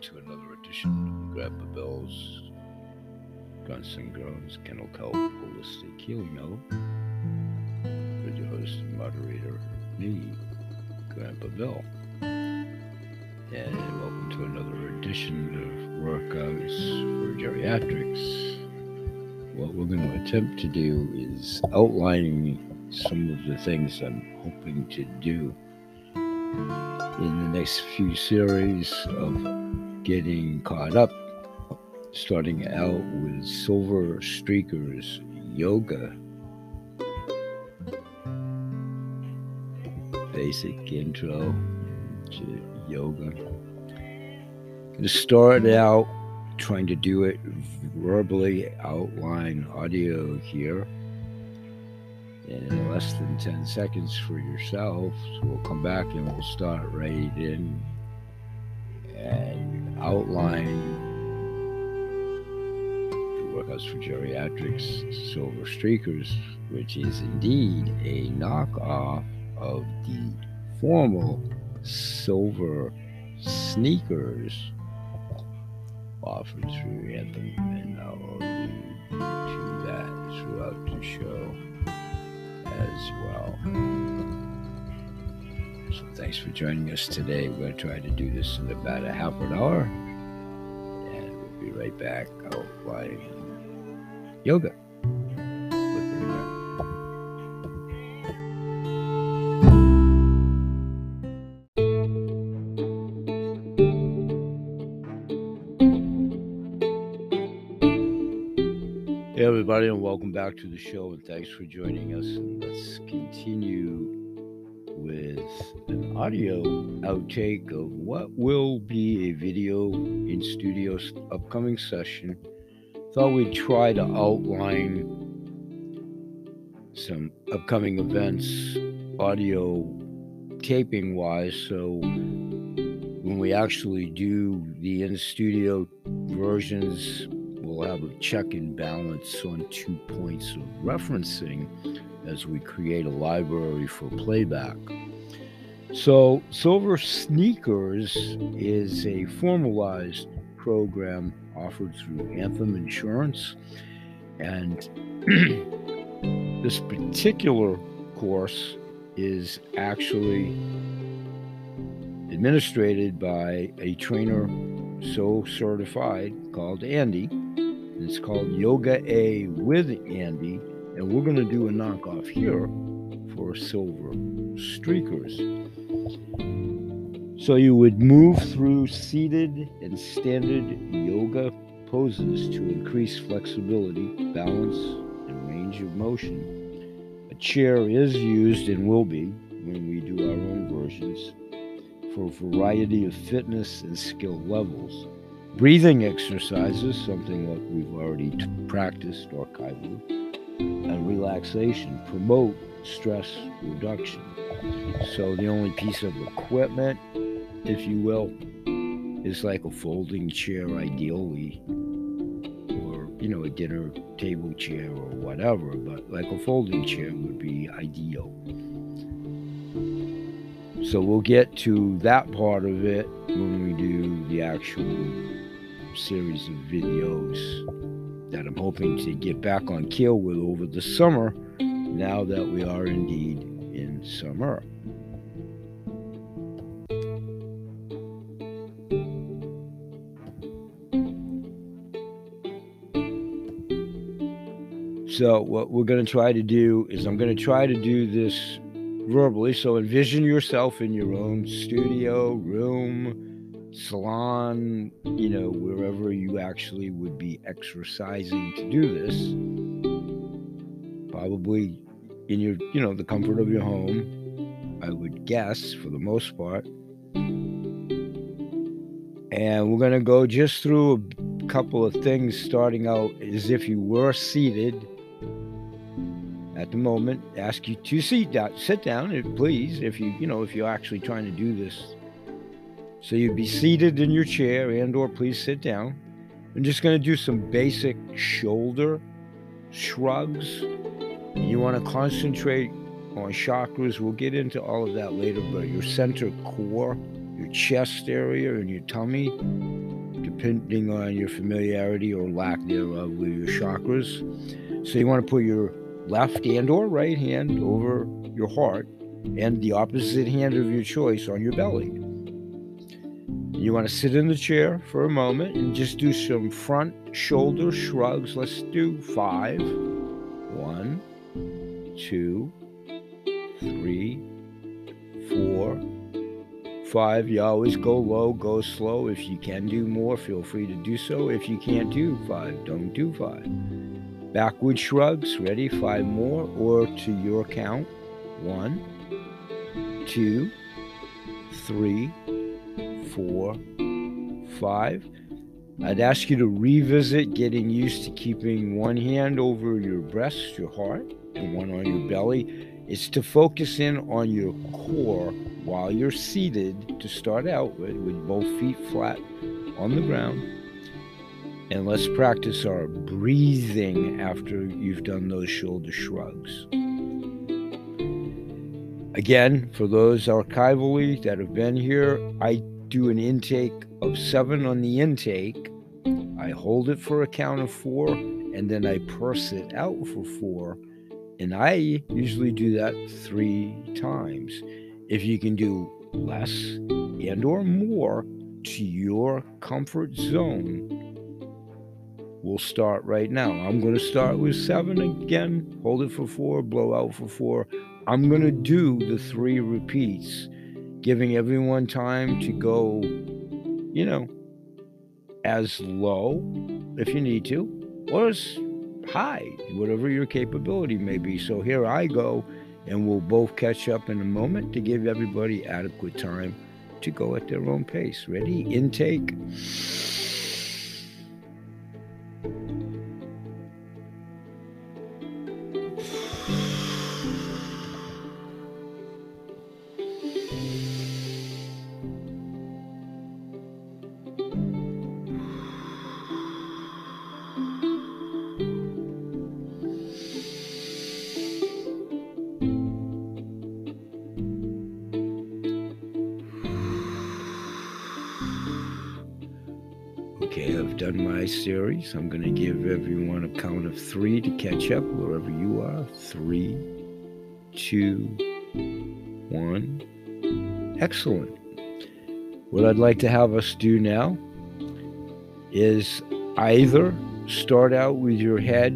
to another edition of Grandpa Bill's Grunts and Groans Kennel Kelp Holistic Healing Note. With your host and moderator, me, Grandpa Bill. And welcome to another edition of Workouts for Geriatrics. What we're going to attempt to do is outlining some of the things I'm hoping to do in the next few series of getting caught up, starting out with Silver Streakers Yoga. Basic intro to yoga. To start out trying to do it verbally, outline audio here in less than 10 seconds for yourself. So we'll come back and we'll start right in and outline the workouts for geriatrics silver streakers, which is indeed a knockoff of the formal silver sneakers offered through Anthem, and I'll allude to that throughout the show as well. Thanks for joining us today. To try to do this in about a half an hour. And we'll be right back outlining yoga. Hey, everybody, and welcome back to the show. And thanks for joining us. And let's continue an audio outtake of what will be a video in studio's upcoming session. Thought we'd try to outline some upcoming events, audio taping wise. So when we actually do the in studio versions, we'll have a check and balance on two points of referencing as we create a library for playback. So, Silver Sneakers is a formalized program offered through Anthem Insurance. And this particular course is actually administered by a trainer so certified called Andy it's called Yoga A with Andy, and we're going to do a knockoff here for silver streakers. So you would move through seated and standard yoga poses to increase flexibility, balance, and range of motion. A chair is used and will be when we do our own versions for a variety of fitness and skill levels. Breathing exercises, something that we've already t- practiced archivally, and relaxation promote stress reduction. So the only piece of equipment, if you will, is like a folding chair, ideally, or you know, a dinner table chair or whatever. But like a folding chair would be ideal. So we'll get to that part of it when we do the actual series of videos that I'm hoping to get back on keel with over the summer now that we are indeed summer. So, what we're going to try to do is, I'm going to try to do this verbally. So, envision yourself in your own studio, room, salon, you know, wherever you actually would be exercising to do this. Probably in your, you know, the comfort of your home, I would guess for the most part. And we're going to go just through a couple of things starting out as if you were seated at the moment ask you to sit down sit down please if you you know if you're actually trying to do this so you'd be seated in your chair and or please sit down. I'm just going to do some basic shoulder shrugs. You want to concentrate on chakras. We'll get into all of that later, but your center core, your chest area and your tummy depending on your familiarity or lack thereof with your chakras. So you want to put your left and or right hand over your heart and the opposite hand of your choice on your belly. You want to sit in the chair for a moment and just do some front shoulder shrugs. Let's do five. Two, three, four, five. You always go low, go slow. If you can do more, feel free to do so. If you can't do five, don't do five. Backward shrugs. Ready? Five more, or to your count. One, two, three, four, five. I'd ask you to revisit getting used to keeping one hand over your breast, your heart, and one on your belly. It's to focus in on your core while you're seated to start out with, with both feet flat on the ground. And let's practice our breathing after you've done those shoulder shrugs. Again, for those archivally that have been here, I do an intake of seven on the intake. I hold it for a count of four, and then I purse it out for four. And I usually do that three times. If you can do less and or more to your comfort zone, we'll start right now. I'm going to start with seven again, hold it for four, blow out for four. I'm going to do the three repeats giving everyone time to go, you know, as low if you need to, or as high, whatever your capability may be. So here I go, and we'll both catch up in a moment to give everybody adequate time to go at their own pace. Ready? Intake. Series. I'm going to give everyone a count of three to catch up wherever you are. Three, two, one. Excellent. What I'd like to have us do now is either start out with your head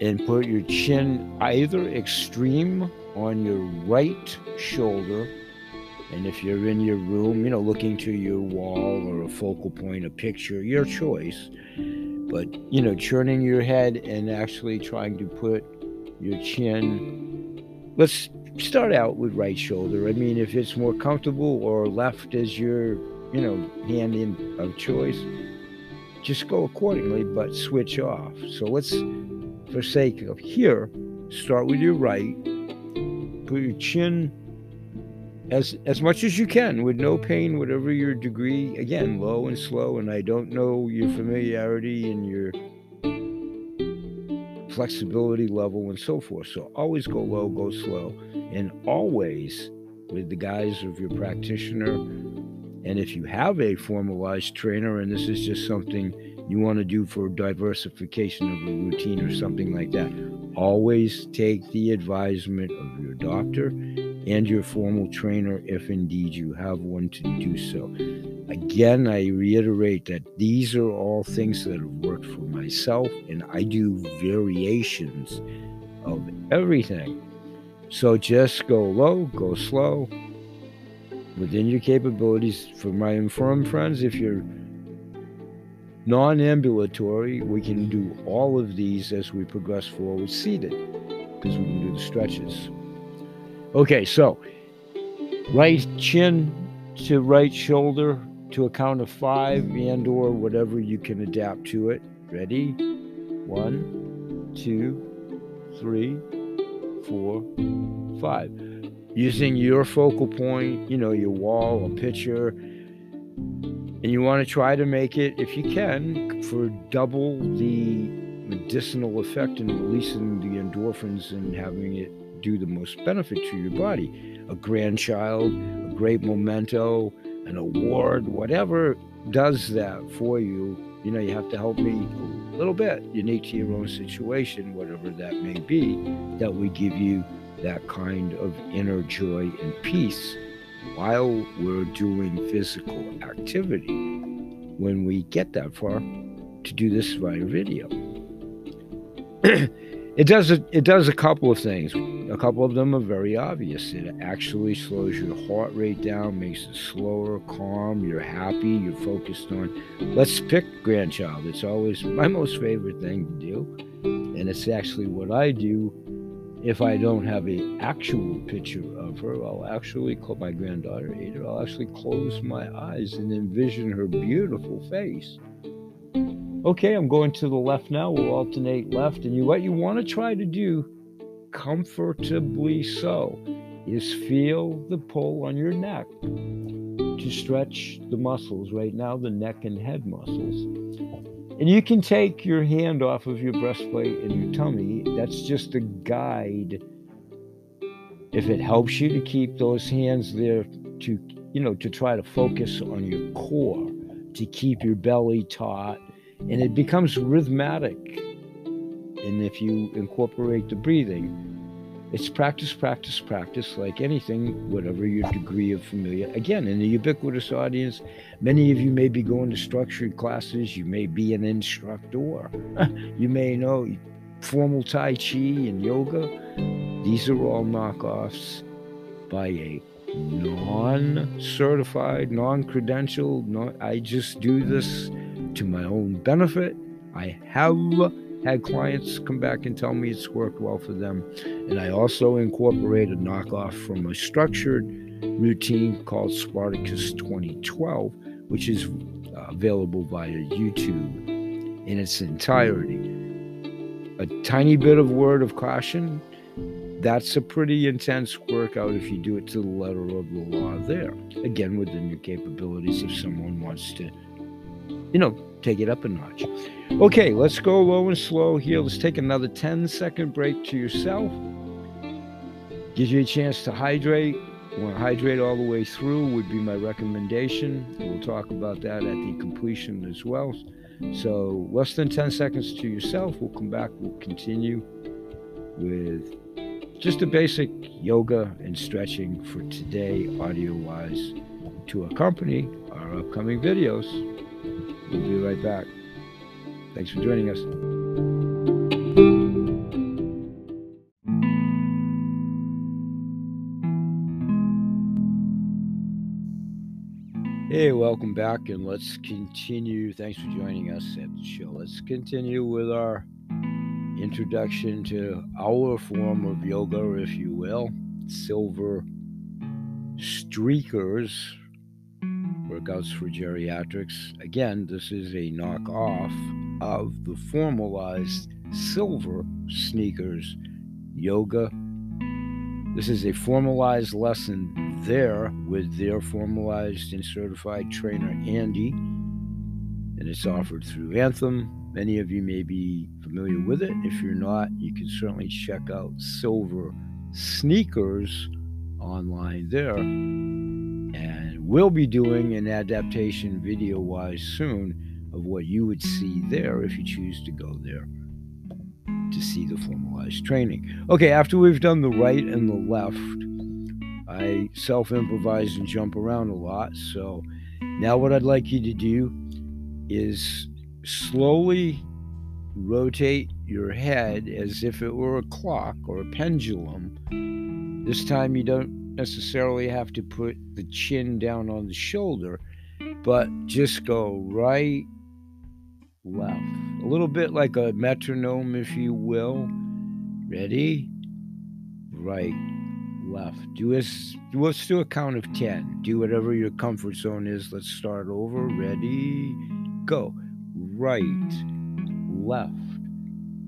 and put your chin either extreme on your right shoulder and if you're in your room, you know, looking to your wall or a focal point, a picture, your choice. But, you know, turning your head and actually trying to put your chin. Let's start out with right shoulder. I mean, if it's more comfortable or left as your, you know, hand in of choice, just go accordingly, but switch off. So let's, for sake of here, start with your right. Put your chin as as much as you can with no pain whatever your degree. Again low and slow and i don't know your familiarity and your flexibility level and so forth. So always go low go slow and always with the guise of your practitioner. And if you have a formalized trainer and this is just something you want to do for diversification of a routine or something like that always take the advisement of your doctor and your formal trainer if indeed you have one to do so. Again, I reiterate that these are all things that have worked for myself, and I do variations of everything. So just go low, go slow within your capabilities. For my informed friends, if you're non ambulatory, we can do all of these as we progress forward seated because we can do the stretches. Okay, so right chin to right shoulder to a count of five and or whatever you can adapt to it. Ready? One, two, three, four, five. Using your focal point, you know, your wall, a picture, and you want to try to make it, if you can, for double the medicinal effect and releasing the endorphins and having it do the most benefit to your body. A grandchild, a great memento, an award, whatever does that for you, you know, you have to help me a little bit, unique to your own situation, whatever that may be, that we give you that kind of inner joy and peace while we're doing physical activity when we get that far to do this via video. it does a, it does a couple of things. A couple of them are very obvious. It actually slows your heart rate down, makes it slower, calm. You're happy. You're focused on. Let's pick grandchild. It's always my most favorite thing to do, and it's actually what I do. If I don't have a actual picture of her, I'll actually call my granddaughter Ada. I'll actually close my eyes and envision her beautiful face Okay, I'm going to the left now. We'll alternate left. And you what you want to try to do comfortably so is feel the pull on your neck to stretch the muscles right now, the neck and head muscles. And you can take your hand off of your breastplate and your tummy. That's just a guide. If it helps you to keep those hands there to, you know, to try to focus on your core, to keep your belly taut, and it becomes rhythmic. And if you incorporate the breathing, it's practice, practice, practice, like anything, whatever your degree of familiar. Again, in the ubiquitous audience, many of you may be going to structured classes, you may be an instructor, you may know formal Tai Chi and yoga. These are all knockoffs by a non certified, non credentialed, I just do this to my own benefit. I have had clients come back and tell me it's worked well for them. And I also incorporate a knockoff from a structured routine called Spartacus 2012, which is uh, available via YouTube in its entirety. A tiny bit of word of caution that's a pretty intense workout if you do it to the letter of the law there. Again, within your capabilities if someone wants to you know, take it up a notch. Okay, let's go low and slow here. Let's take another 10 second break to yourself. Gives you a chance to hydrate. Want to hydrate all the way through would be my recommendation. We'll talk about that at the completion as well. So, less than 10 seconds to yourself. We'll come back. We'll continue with just a basic yoga and stretching for today, audio wise, to accompany our upcoming videos. We'll be right back. Thanks for joining us. Hey, welcome back, and let's continue. Thanks for joining us at the show. Let's continue with our introduction to our form of yoga, if you will, silver streakers workouts for geriatrics. Again, this is a knockoff of the formalized silver sneakers yoga. This is a formalized lesson there with their formalized and certified trainer, Andy, and it's offered through Anthem. Many of you may be familiar with it. If you're not, you can certainly check out Silver Sneakers online there. Will be doing an adaptation video wise soon of what you would see there if you choose to go there to see the formalized training. Okay, after we've done the right and the left, I self improvise and jump around a lot. So now, what I'd like you to do is slowly rotate your head as if it were a clock or a pendulum. This time, you don't necessarily have to put the chin down on the shoulder, but just go right, left. A little bit like a metronome, if you will. Ready? Right, left. Do us. Let's do a count of ten. Do whatever your comfort zone is. Let's start over. Ready? Go. Right, left,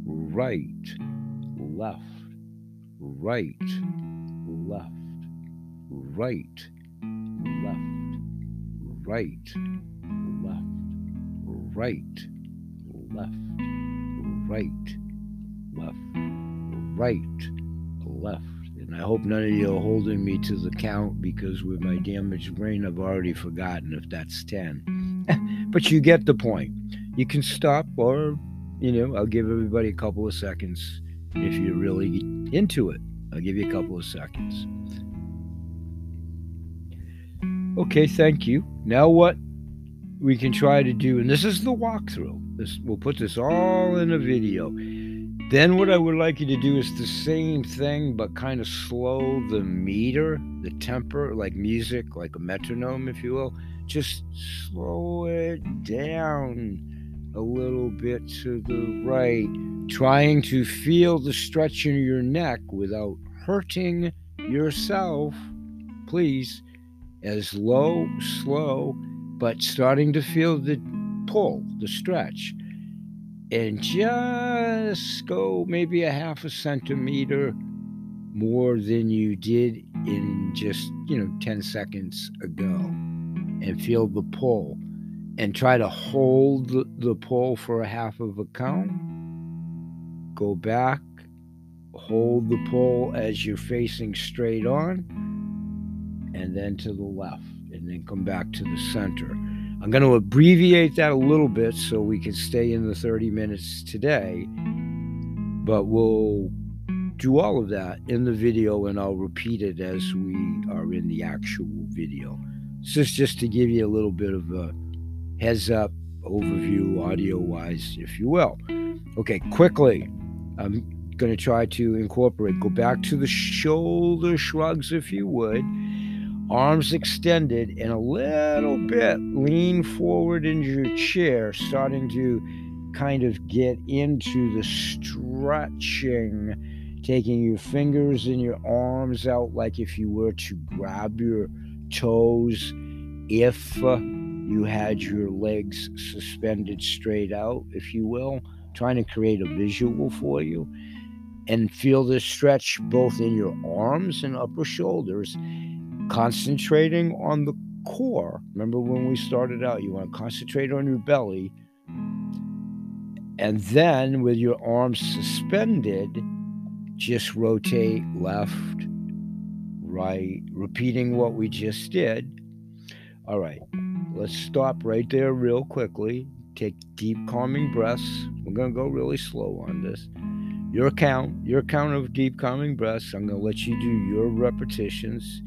right, left, right, left right, left, right, left, right, left, right, left, right, left. And I hope none of you are holding me to the count because with my damaged brain, I've already forgotten if that's 10. but you get the point. You can stop, or, you know, I'll give everybody a couple of seconds if you're really into it. I'll give you a couple of seconds. Okay, thank you. Now, what we can try to do, and this is the walkthrough. This we'll put this all in a video. Then what I would like you to do is the same thing, but kind of slow the meter, the temper, like music, like a metronome, if you will. Just slow it down a little bit to the right, trying to feel the stretch in your neck without hurting yourself. Please, as low, slow, but starting to feel the pull, the stretch. And just go maybe a half a centimeter more than you did in just, you know, 10 seconds ago. And feel the pull. And try to hold the pull for a half of a count. Go back, hold the pull as you're facing straight on, and then to the left, and then come back to the center. I'm going to abbreviate that a little bit so we can stay in the 30 minutes today, but we'll do all of that in the video and I'll repeat it as we are in the actual video. This is just to give you a little bit of a heads up overview, audio wise, if you will. Okay, quickly, I'm going to try to incorporate, go back to the shoulder shrugs, if you would arms extended, and a little bit lean forward into your chair, starting to kind of get into the stretching, taking your fingers and your arms out like if you were to grab your toes, if you had your legs suspended straight out, if you will, trying to create a visual for you. And feel the stretch both in your arms and upper shoulders concentrating on the core. Remember when we started out, you want to concentrate on your belly. And then with your arms suspended, just rotate left, right, repeating what we just did. All right, let's stop right there real quickly. Take deep, calming breaths. We're going to go really slow on this. Your count, your count of deep, calming breaths. I'm going to let you do your repetitions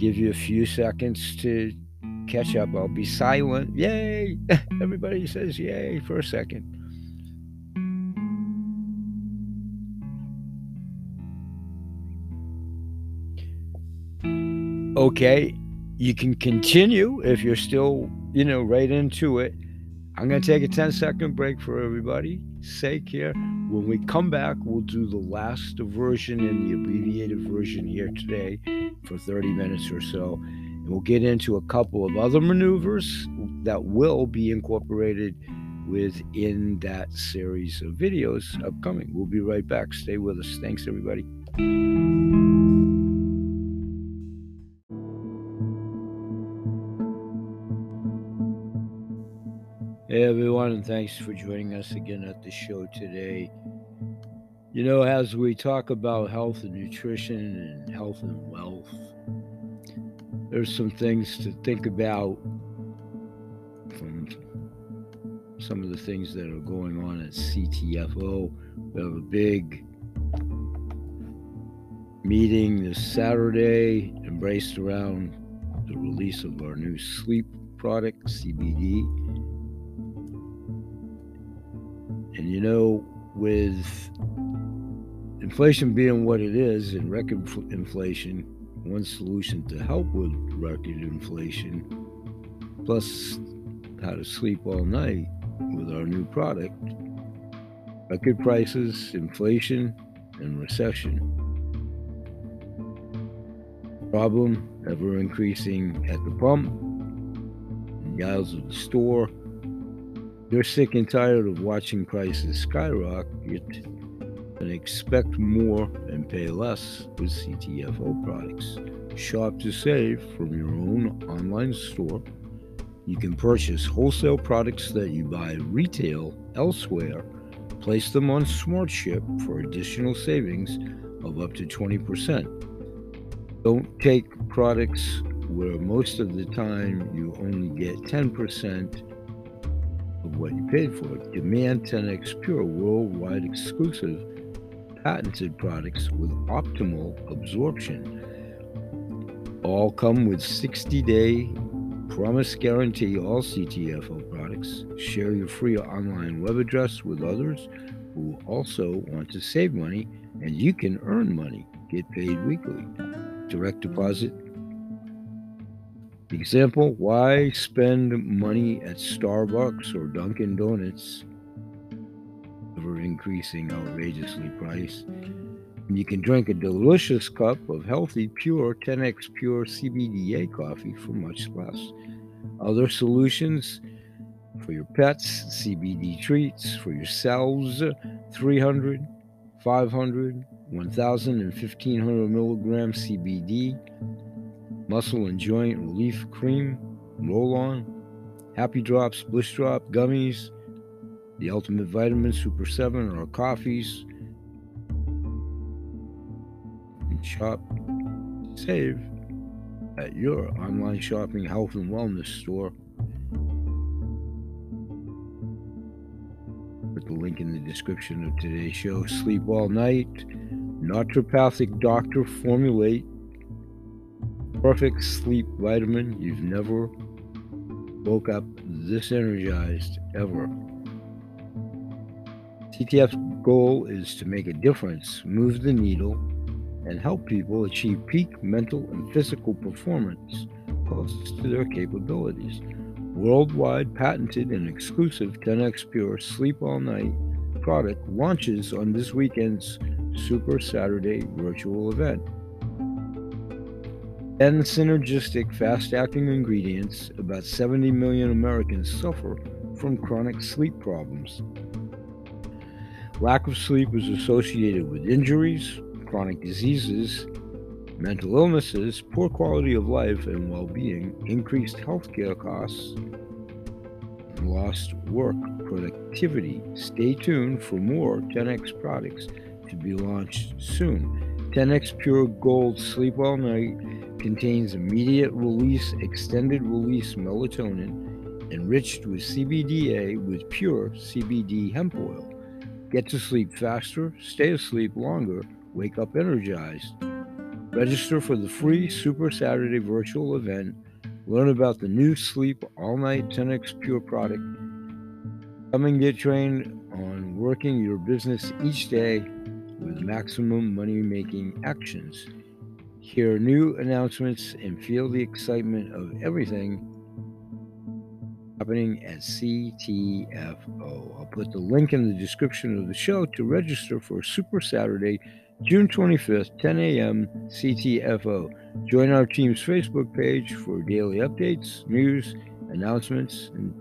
give you a few seconds to catch up. I'll be silent. Yay! Everybody says yay for a second. Okay, you can continue if you're still, you know, right into it. I'm going to take a 10 second break for everybody. Sake here. When we come back, we'll do the last version and the abbreviated version here today for 30 minutes or so. And we'll get into a couple of other maneuvers that will be incorporated within that series of videos upcoming. We'll be right back. Stay with us. Thanks, everybody. Hey everyone, and thanks for joining us again at the show today. You know, as we talk about health and nutrition and health and wealth, there's some things to think about from some of the things that are going on at CTFO. We have a big meeting this Saturday embraced around the release of our new sleep product, CBD And you know, with inflation being what it is and record inflation, one solution to help with record inflation, plus how to sleep all night with our new product, record prices, inflation, and recession. Problem ever increasing at the pump, the aisles of the store, They're sick and tired of watching prices skyrocket and expect more and pay less with CTFO products. Shop to save from your own online store. You can purchase wholesale products that you buy retail elsewhere, place them on SmartShip for additional savings of up to 20%. Don't take products where most of the time you only get 10% of what you paid for. Demand 10x Pure worldwide exclusive patented products with optimal absorption. All come with 60 day promise guarantee all CTFO products. Share your free online web address with others who also want to save money and you can earn money. Get paid weekly. Direct deposit. Example Why spend money at Starbucks or Dunkin' Donuts, ever increasing outrageously price? You can drink a delicious cup of healthy, pure 10x pure CBDA coffee for much less. Other solutions for your pets, CBD treats for yourselves, 300, 500, 1000, and 1500 milligram CBD, muscle and joint relief cream, roll on, happy drops, bliss drop, gummies, the ultimate vitamin, Super 7, or coffees. And shop, save at your online shopping health and wellness store. Put the link in the description of today's show. Sleep all night. Naturopathic doctor formulate perfect sleep vitamin. You've never woke up this energized ever. CTF's goal is to make a difference, move the needle, and help people achieve peak mental and physical performance close to their capabilities. Worldwide patented and exclusive 10x Pure Sleep All Night product launches on this weekend's Super Saturday virtual event. 10 synergistic, fast acting ingredients, about 70 million Americans suffer from chronic sleep problems. Lack of sleep is associated with injuries, chronic diseases, mental illnesses, poor quality of life and well being, increased healthcare costs, lost work productivity. Stay tuned for more 10x products to be launched soon. 10x Pure Gold Sleep All Night contains immediate release, extended release melatonin enriched with CBDA with pure CBD hemp oil. Get to sleep faster, stay asleep longer Wake Up Energized. Register for the free Super Saturday virtual event. Learn about the new Sleep All Night 10x Pure product. Come and get trained on working your business each day with maximum money making actions. Hear new announcements and feel the excitement of everything happening at CTFO. I'll put the link in the description of the show to register for Super Saturday June 25th, 10 a.m., CTFO. Join our team's Facebook page for daily updates, news, announcements, and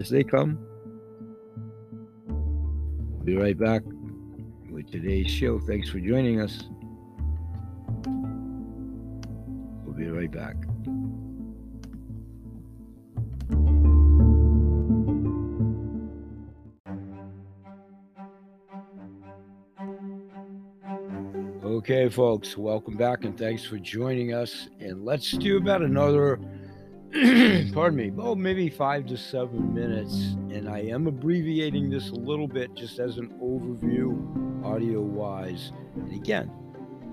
as they come. I'll be right back with today's show. Thanks for joining us. We'll be right back. Okay, folks, welcome back and thanks for joining us. And let's do about another, pardon me, oh, maybe five to seven minutes. And I am abbreviating this a little bit just as an overview, audio wise. And again,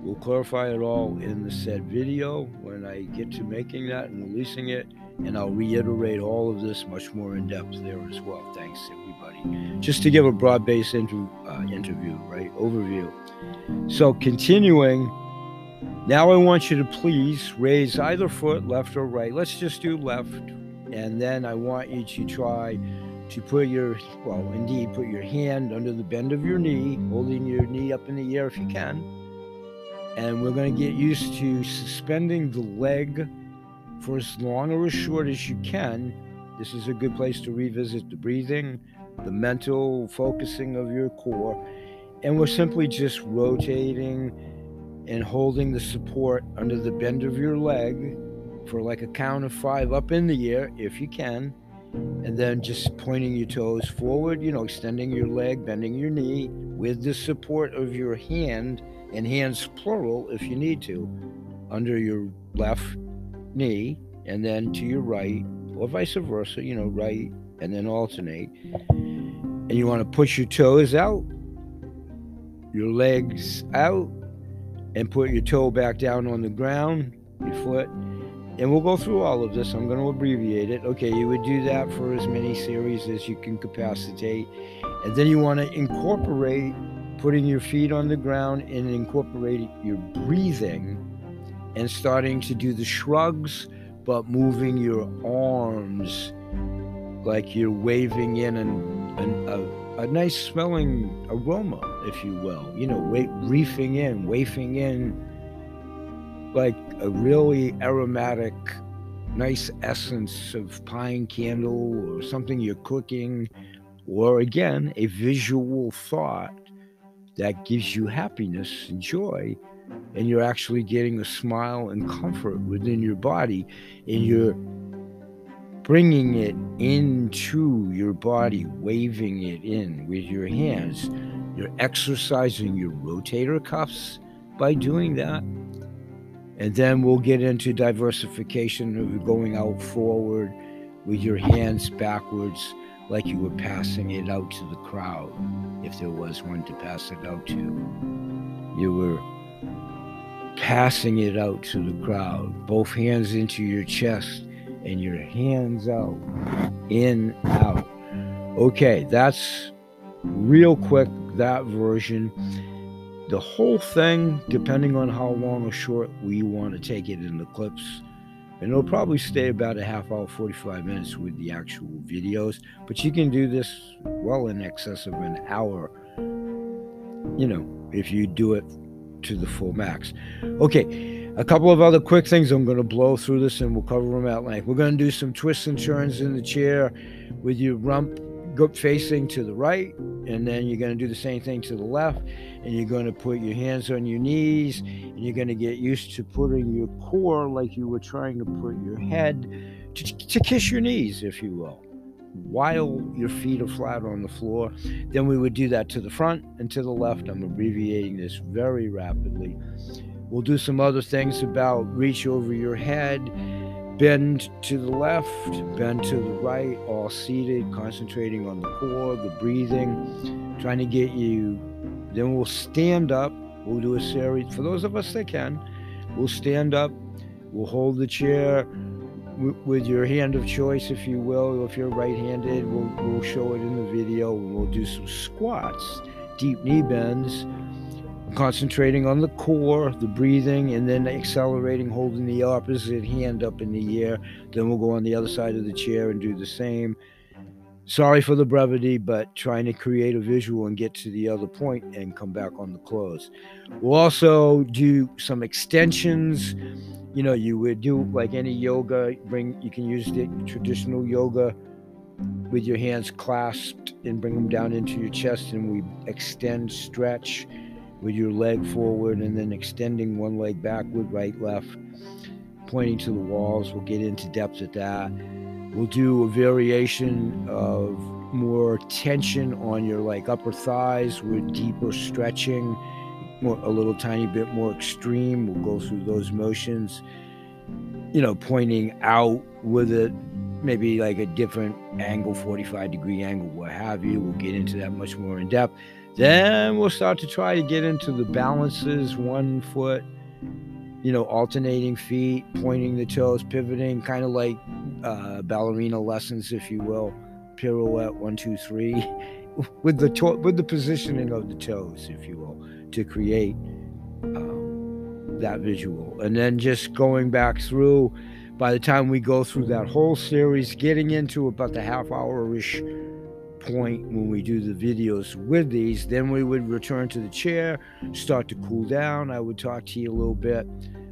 we'll clarify it all in the said video when I get to making that and releasing it. And I'll reiterate all of this much more in depth there as well. Thanks. Just to give a broad based inter- uh, interview, right? Overview. So, continuing, now I want you to please raise either foot, left or right. Let's just do left. And then I want you to try to put your, well, indeed, put your hand under the bend of your knee, holding your knee up in the air if you can. And we're going to get used to suspending the leg for as long or as short as you can. This is a good place to revisit the breathing, the mental focusing of your core and we're simply just rotating and holding the support under the bend of your leg for like a count of five up in the air if you can and then just pointing your toes forward you know extending your leg bending your knee with the support of your hand and hands plural if you need to under your left knee and then to your right, or vice versa, you know, right and then alternate. And you want to push your toes out, your legs out, and put your toe back down on the ground, your foot. And we'll go through all of this. I'm going to abbreviate it. Okay, you would do that for as many series as you can capacitate. And then you want to incorporate putting your feet on the ground and incorporate your breathing and starting to do the shrugs, but moving your arms like you're waving in an, an, a, a nice smelling aroma, if you will. You know, wa- reefing in, wafting in, like a really aromatic, nice essence of pine candle or something you're cooking, or again, a visual thought that gives you happiness and joy. And you're actually getting a smile and comfort within your body, and you're bringing it into your body, waving it in with your hands. You're exercising your rotator cuffs by doing that. And then we'll get into diversification of going out forward with your hands backwards, like you were passing it out to the crowd, if there was one to pass it out to. You were passing it out to the crowd, both hands into your chest and your hands out, in, out. Okay, that's real quick, that version. The whole thing, depending on how long or short we want to take it in the clips, and it'll probably stay about a half hour, 45 minutes with the actual videos, but you can do this well in excess of an hour, you know, if you do it to the full max. Okay, a couple of other quick things. I'm going to blow through this and we'll cover them at length. We're going to do some twists and turns in the chair with your rump facing to the right, and then you're going to do the same thing to the left, and you're going to put your hands on your knees, and you're going to get used to putting your core like you were trying to put your head to, to kiss your knees, if you will, while your feet are flat on the floor. Then we would do that to the front and to the left. I'm abbreviating this very rapidly. We'll do some other things about reach over your head, bend to the left, bend to the right, all seated, concentrating on the core, the breathing, trying to get you. Then we'll stand up. We'll do a series. For those of us that can, we'll stand up. We'll hold the chair with your hand of choice, if you will. If you're right handed, we'll, we'll show it in the video we'll do some squats, deep knee bends concentrating on the core, the breathing, and then accelerating, holding the opposite hand up in the air. Then we'll go on the other side of the chair and do the same. Sorry for the brevity, but trying to create a visual and get to the other point and come back on the close. We'll also do some extensions. You know, you would do like any yoga, bring you can use the traditional yoga with your hands clasped and bring them down into your chest and we extend, stretch with your leg forward and then extending one leg backward, right, left, pointing to the walls. We'll get into depth at that. We'll do a variation of more tension on your like upper thighs with deeper stretching, more, a little tiny bit more extreme. We'll go through those motions, you know, pointing out with it, maybe like a different angle, 45 degree angle, what have you. We'll get into that much more in depth. Then we'll start to try to get into the balances, one foot, you know, alternating feet, pointing the toes, pivoting, kind of like uh, ballerina lessons, if you will. Pirouette, one, two, three, with the to- with the positioning of the toes, if you will, to create um, that visual. And then just going back through. By the time we go through that whole series, getting into about the half hour ish point when we do the videos with these. Then we would return to the chair, start to cool down. I would talk to you a little bit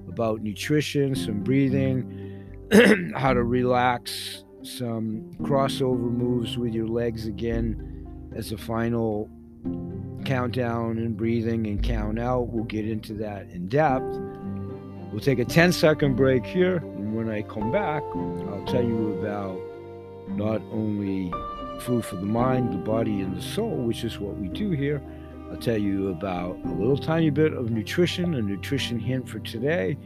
about nutrition, some breathing, how to relax, some crossover moves with your legs again as a final countdown and breathing and count out. We'll get into that in depth. We'll take a 10 second break here. And when I come back, I'll tell you about not only food for the mind, the body, and the soul, which is what we do here. I'll tell you about a little tiny bit of nutrition, a nutrition hint for today,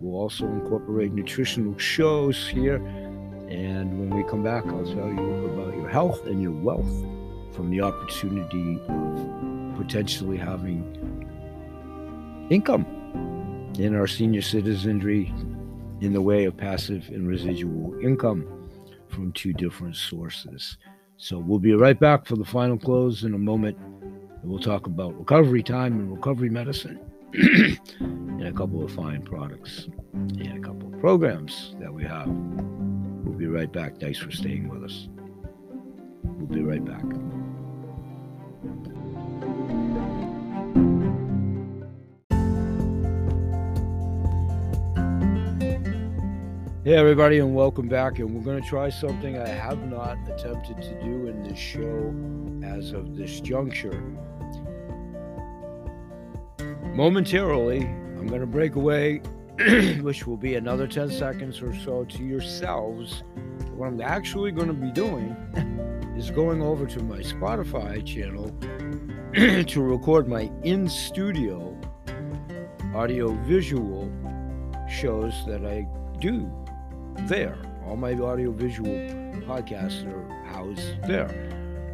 We'll also incorporate nutritional shows here. And when we come back, I'll tell you about your health and your wealth from the opportunity of potentially having income in our senior citizenry in the way of passive and residual income from two different sources. So we'll be right back for the final close in a moment. We'll talk about recovery time and recovery medicine and a couple of fine products and a couple of programs that we have. We'll be right back. Thanks for staying with us. We'll be right back. Hey, everybody, and welcome back. And we're going to try something I have not attempted to do in this show as of this juncture. Momentarily, I'm going to break away, which will be another 10 seconds or so to yourselves. What I'm actually going to be doing is going over to my Spotify channel to record my in studio audio visual shows that I do there. All my audio visual podcasts are housed there.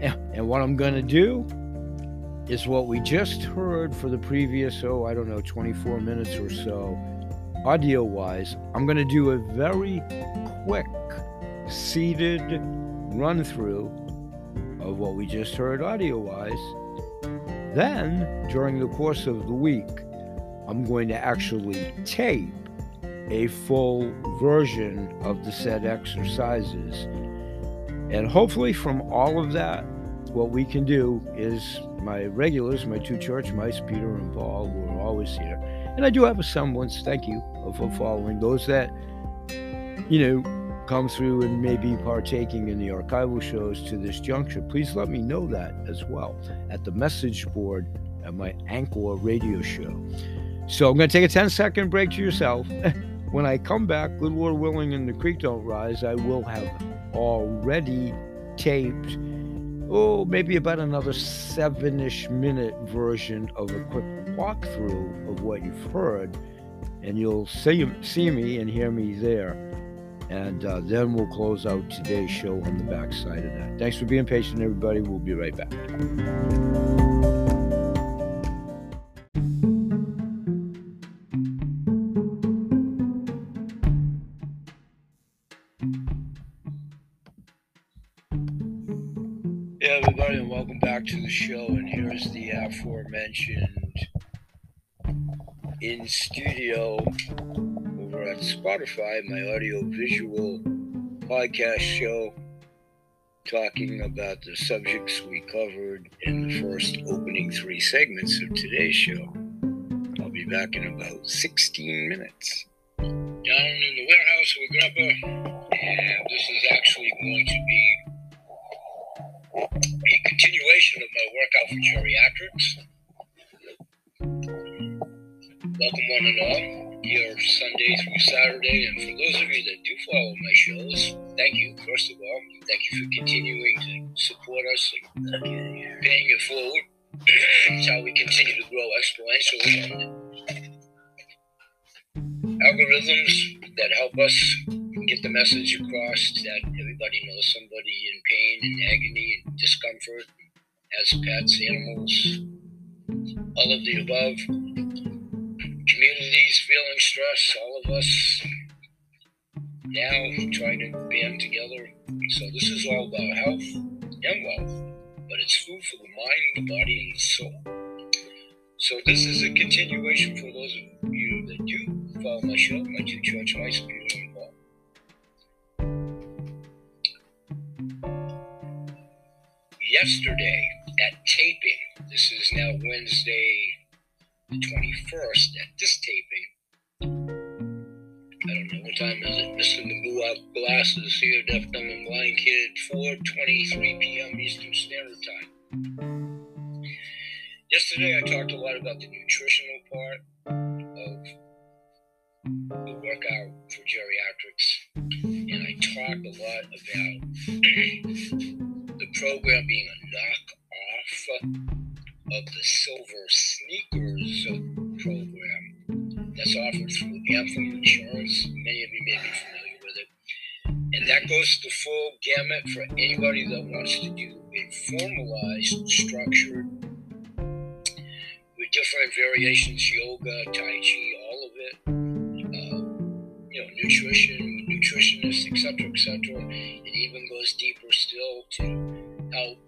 And what I'm going to do is what we just heard for the previous, oh, I don't know, 24 minutes or so, audio wise. I'm going to do a very quick, seated run through of what we just heard audio wise. Then, during the course of the week, I'm going to actually tape a full version of the said exercises. And hopefully, from all of that, what we can do is my regulars, my two church mice, Peter and Paul, who are always here. And I do have a semblance, thank you, for following. Those that, you know, come through and maybe partaking in the archival shows to this juncture, please let me know that as well at the message board at my Anchor radio show. So I'm going to take a 10 second break to yourself. When I come back, good Lord willing, and the creek don't rise, I will have already taped, oh, maybe about another seven ish minute version of a quick walkthrough of what you've heard. And you'll see, see me and hear me there. And uh, then we'll close out today's show on the backside of that. Thanks for being patient, everybody. We'll be right back. Aforementioned in studio over at Spotify, my audio visual podcast show, talking about the subjects we covered in the first opening three segments of today's show. I'll be back in about 16 minutes. Down in the warehouse with Grandpa, and this is actually going to be a continuation of my workout for geriatrics. Welcome, one and all, here Sunday through Saturday. And for those of you that do follow my shows, thank you, first of all. Thank you for continuing to support us and paying it forward. it's how we continue to grow exponentially. Algorithms that help us get the message across that everybody knows somebody in pain and agony and discomfort, as pets, animals, all of the above. Communities feeling stress, all of us now trying to band together. So this is all about health and wealth, but it's food for the mind, the body, and the soul. So this is a continuation for those of you that do follow my show, my two church mice, Peter and yesterday at taping, this is now Wednesday the 21st, at this taping, I don't know what time is it, Mr. Magoo glasses here, deaf, dumb, and blind kid, 4.23 p.m. Eastern Standard Time. Yesterday I talked a lot about the nutritional part of the workout for geriatrics, and I talked a lot about the program being a knock off of the Silver Sneakers program. That's offered through Anthem Insurance. Many of you may be familiar with it. And that goes the full gamut for anybody that wants to do a formalized, structured, with different variations yoga, Tai Chi, all of it. Uh, you know, nutrition, nutritionists, etc., etc. It even goes deeper still to help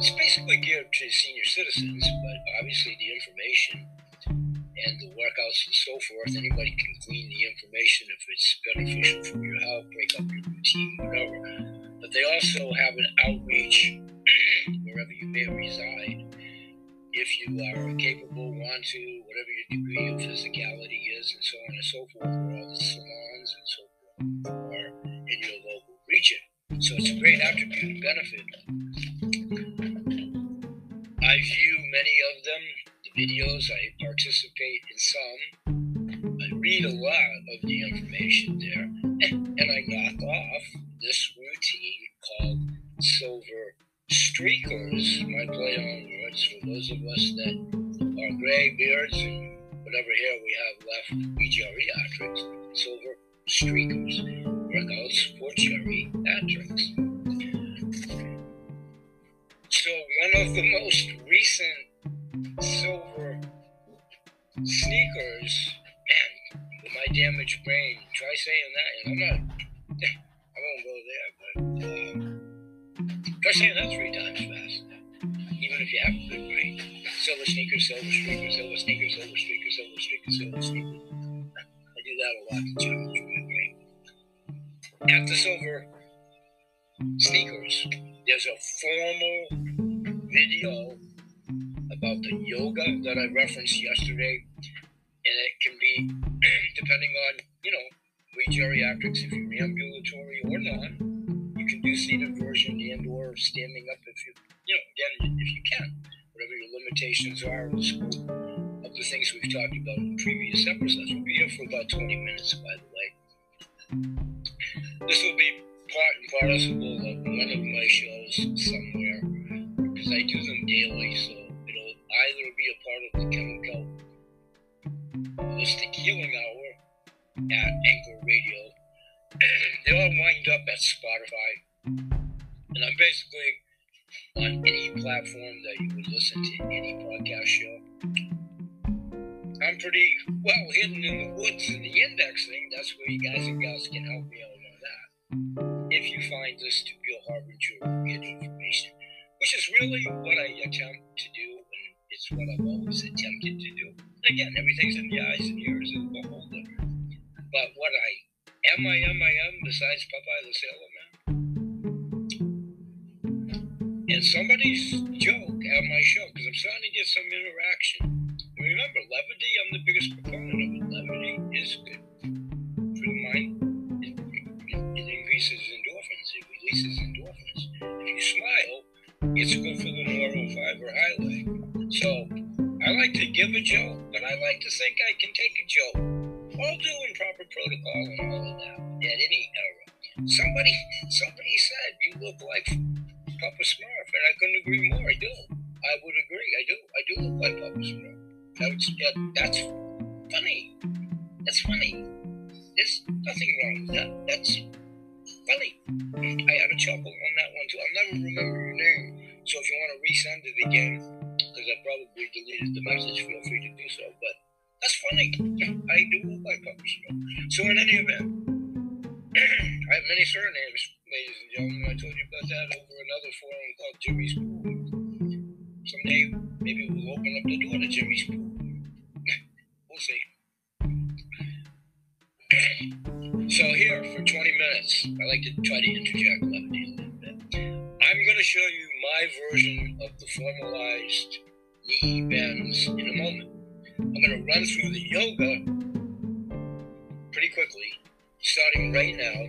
it's basically geared to senior citizens, but obviously the information and the workouts and so forth, anybody can glean the information if it's beneficial for your health, break up your routine, whatever. But they also have an outreach wherever you may reside. If you are capable, want to, whatever your degree of physicality is, and so on and so forth, where all the salons and so forth are in your local region. So it's a great attribute and benefit I view many of them, the videos, I participate in some. I read a lot of the information there, and I knock off this routine called Silver Streakers, my play on words, for those of us that are gray beards and whatever hair we have left, we geriatrics, Silver Streakers, workouts for geriatrics. So one of the most recent silver sneakers, man, with my damaged brain, try saying that, and I'm not, I won't go there, but um, try saying that three times fast, even if you have a good brain. Silver sneakers, silver sneakers, silver sneakers, silver sneakers, silver sneakers, silver sneakers. I do that a lot to challenge my brain. The silver sneakers, there's a formal video about the yoga that I referenced yesterday, and it can be depending on you know we geriatrics if you're ambulatory or not. You can do seated version and or standing up if you you know again if you can, whatever your limitations are in the scope of the things we've talked about in previous episodes. We'll be here for about 20 minutes, by the way. This will be part and parcel of one of my shows somewhere I do them daily, so it'll either be a part of the chemical holistic healing hour at Anchor Radio. they all wind up at Spotify, and I'm basically on any platform that you would listen to any podcast show. I'm pretty well hidden in the woods in the indexing. That's where you guys and gals can help me out on that. If you find this to be a harbinger of good information, which is really what I attempt to do, and it's what I've always attempted to do. Again, everything's in the eyes and ears of the beholder. But what I am, I am, I am, besides Popeye the Sailor Man. And somebody's joke at my show, because I'm starting to get some interaction. And remember, levity, I'm the biggest proponent give a joke, but I like to think I can take a joke. All doing proper protocol and all of that at any era. Somebody somebody said you look like starting right now,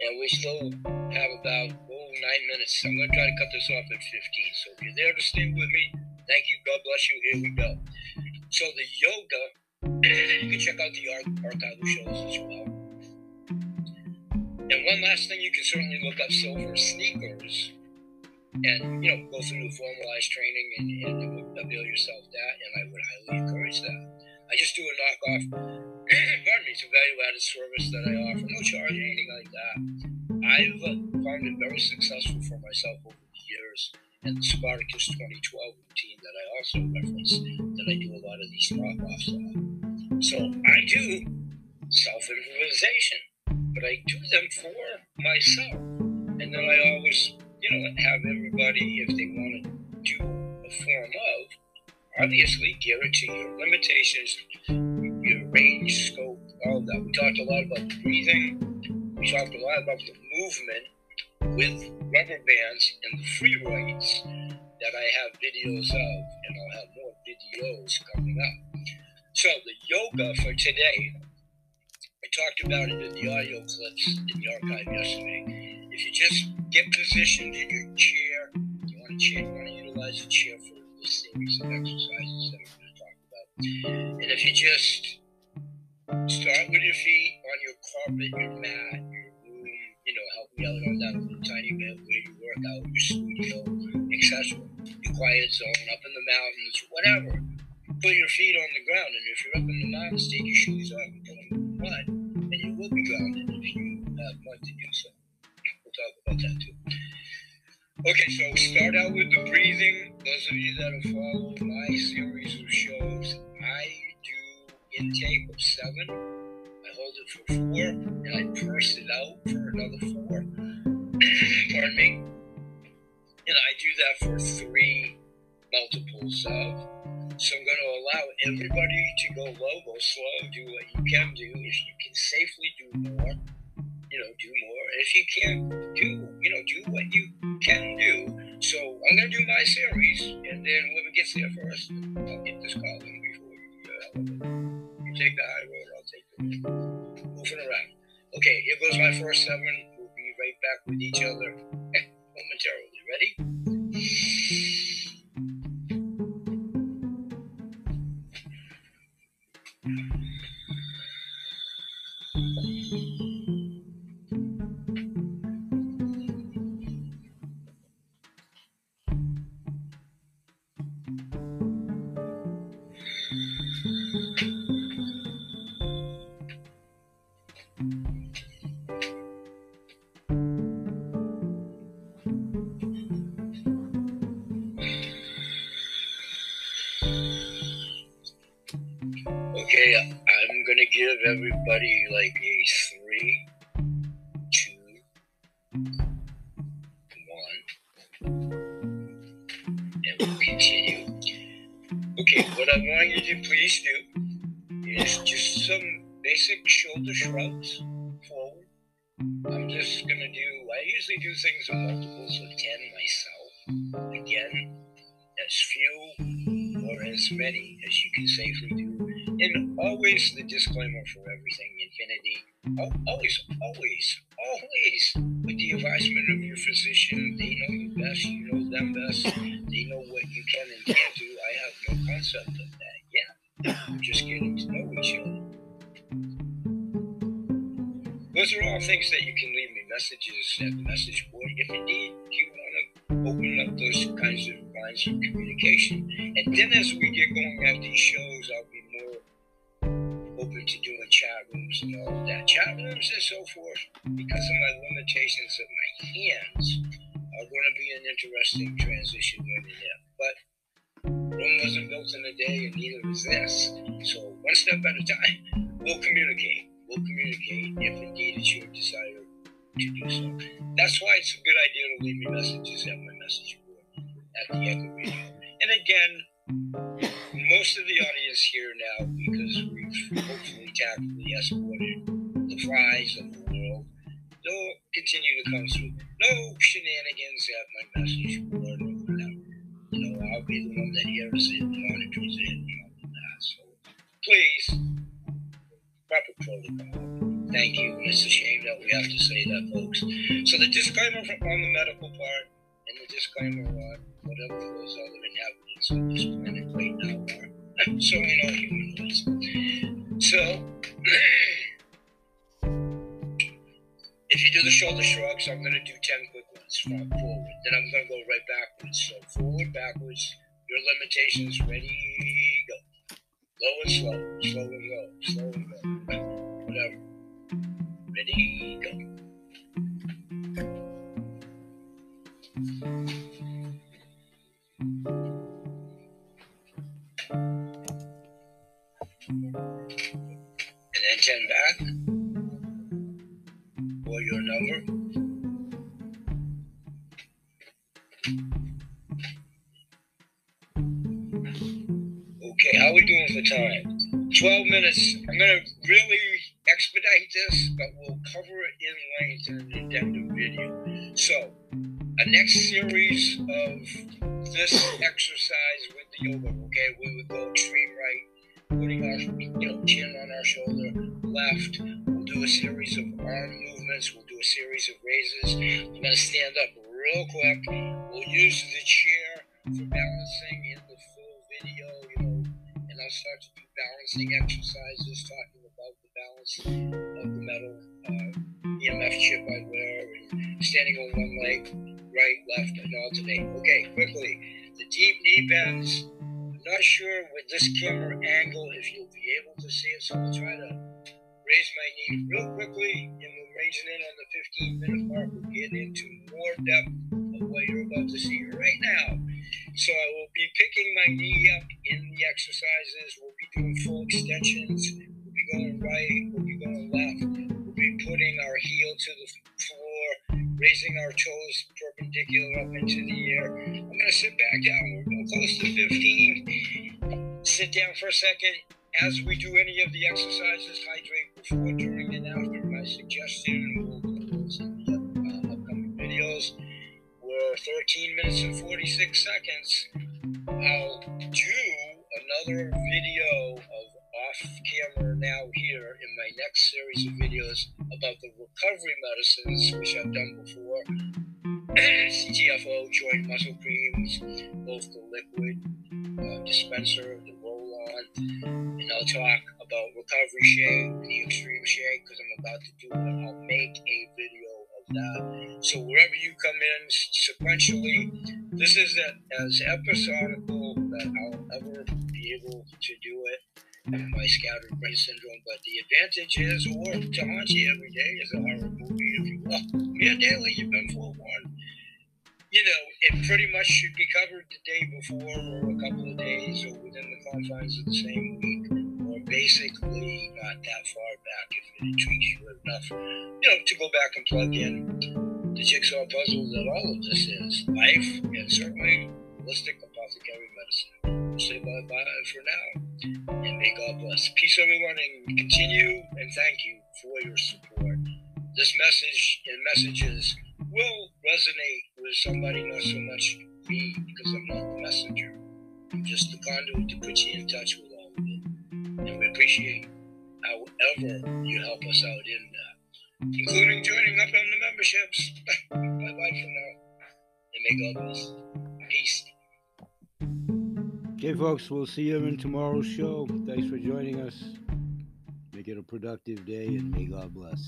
and we still have about oh nine minutes. I'm going to try to cut this off at 15. So if you're there to stay with me, thank you. God bless you. Here we go. So the yoga, you can check out the archival shows as well. And one last thing, you can certainly look up silver sneakers and, you know, go through the formalized training and, and avail yourself that. And I would highly encourage that. I just do a knockoff. pardon me, it's a value-added service that I offer. No charge, anything like that. I've uh, found it very successful for myself over the years. And the Spartacus 2012 routine that I also reference, that I do a lot of these knockoffs on. So I do self-improvisation, but I do them for myself. And then I always, you know, have everybody, if they want to do a form of, obviously gear to your limitations, your range, scope, all that. We talked a lot about breathing. We talked a lot about the movement with rubber bands and the free weights that I have videos of, and I'll have more videos coming up. So the yoga for today, I talked about it in the audio clips in the archive yesterday. If you just get positioned in your chair, you want to chair, you want to utilize a chair for this series of exercises that I'm going to talk about. And if you just start with your feet on your carpet, your mat, your room, you know, help me out on that little tiny bit where you work out, your studio, etc. Your quiet zone, up in the mountains, whatever. Put your feet on the ground, and if you're up in the mountains, take your shoes off and put the mud, and you will be grounded if you uh, have mud to do so. We'll talk about that too. Okay, so start out with the breathing. Those of you that have followed my series of shows, I do intake of seven. I hold it for four, and I purse it out for another four. Pardon me. And I do that for three multiples of. So I'm going to allow everybody to go low, go slow, do what you can do. If you can safely do more, you know, do more. And if you can't do, you know, do what you can do. So I'm going to do my series, and then whoever gets there first, I'll get this call in before you, uh, you take the high road, I'll take the moving around. Okay, here goes my first seven. We'll be right back with each other momentarily. Ready? Give everybody like a three, two, one, and we'll continue. Okay, what I want you to please do is just some basic shoulder shrugs forward. I'm just gonna do, I usually do things in multiples of 10 myself. Again, as few or as many as you can safely do. And always the disclaimer for everything infinity. Always, always, always with the advisement of your physician. They know you best, you know them best. They know what you can and can't do. I have no concept of that yet. We're just getting to know each other. Those are all things that you can leave me messages at the message board if indeed you want to open up those kinds of lines of communication. And then as we get going at these shows, I'll be open to doing chat rooms and all of that. Chat rooms and so forth, because of my limitations of my hands, are going to be an interesting transition when and if. But Rome wasn't built in a day, and neither is this. So one step at a time, we'll communicate. We'll communicate if indeed it's your desire to do so. That's why it's a good idea to leave me messages at my message board at the Anchor Radio. And again, most of the audience here now, because we've hopefully tactically escorted the flies of the world, they'll continue to come through. No shenanigans at my message board or whatever. You know, I'll be the one that hears it, The monitors it, and all of that. So please, proper protocol. Thank you. It's a shame that we have to say that, folks. So the disclaimer on the medical part and the disclaimer on whatever those other inhabitants of this planet right now are. So we know humanoids. So if you do the shoulder shrugs, I'm gonna do 10 quick ones from forward. Then I'm gonna go right backwards. So forward, backwards, your limitations, ready, go. Low and slow, slow and low, slow and low. Whatever. Ready, go. And then 10 back for your number. Okay, how are we doing for time? 12 minutes. I'm going to really expedite this, but we'll cover it in length in an addendum video. So, a next series of this exercise with the yoga, okay, we would go extreme right, putting our you know, chin on our shoulder, left. We'll do a series of arm movements. We'll do a series of raises. I'm going to stand up real quick. We'll use the chair for balancing in the full video, you know, and I'll start to do balancing exercises, talking about the balance of the metal uh, EMF chip I wear, and standing on one leg, right, left, and alternate. Okay, quickly, the deep knee bends. Not sure with this camera angle if you'll be able to see it, so I'll try to raise my knee real quickly, and we'll raise it in on the 15 minute mark. We'll get into more depth of what you're about to see right now. So I will be picking my knee up in the exercises. We'll be doing full extensions. We'll be going right. We'll be going putting our heel to the floor, raising our toes perpendicular up into the air. I'm going to sit back down. We're going close to 15. Sit down for a second. As we do any of the exercises, hydrate before, during, and after. My suggestion, we'll those in the uh, upcoming videos. We're 13 minutes and 46 seconds. I'll do another video of off camera now here in my next series of videos about the recovery medicines, which I've done before. CTFO, joint muscle creams, both the liquid uh, dispenser, the roll on, and I'll talk about recovery shake, the extreme shake, because I'm about to do it. I'll make a video of that. So wherever you come in sequentially, this is a, as episodical that I'll ever be able to do it. My scattered brain syndrome, but the advantage is, or to haunt you every day is a horror movie, if you will. Mia daily, you've been forewarned. You know, it pretty much should be covered the day before, or a couple of days, or within the confines of the same week, or basically not that far back if it intrigues you enough, you know, to go back and plug in the jigsaw puzzle that all of this is life and certainly holistic apothecary medicine. Say bye bye for now, and may God bless. Peace, everyone, and continue, and thank you for your support. This message and messages will resonate with somebody, not so much me, because I'm not the messenger. I'm just the conduit to put you in touch with all of it. And we appreciate however you help us out in that, including joining up on the memberships. bye bye for now. And may God bless. Peace. Okay, folks, we'll see you in tomorrow's show. Thanks for joining us. Make it a productive day and may God bless.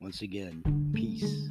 Once again, peace.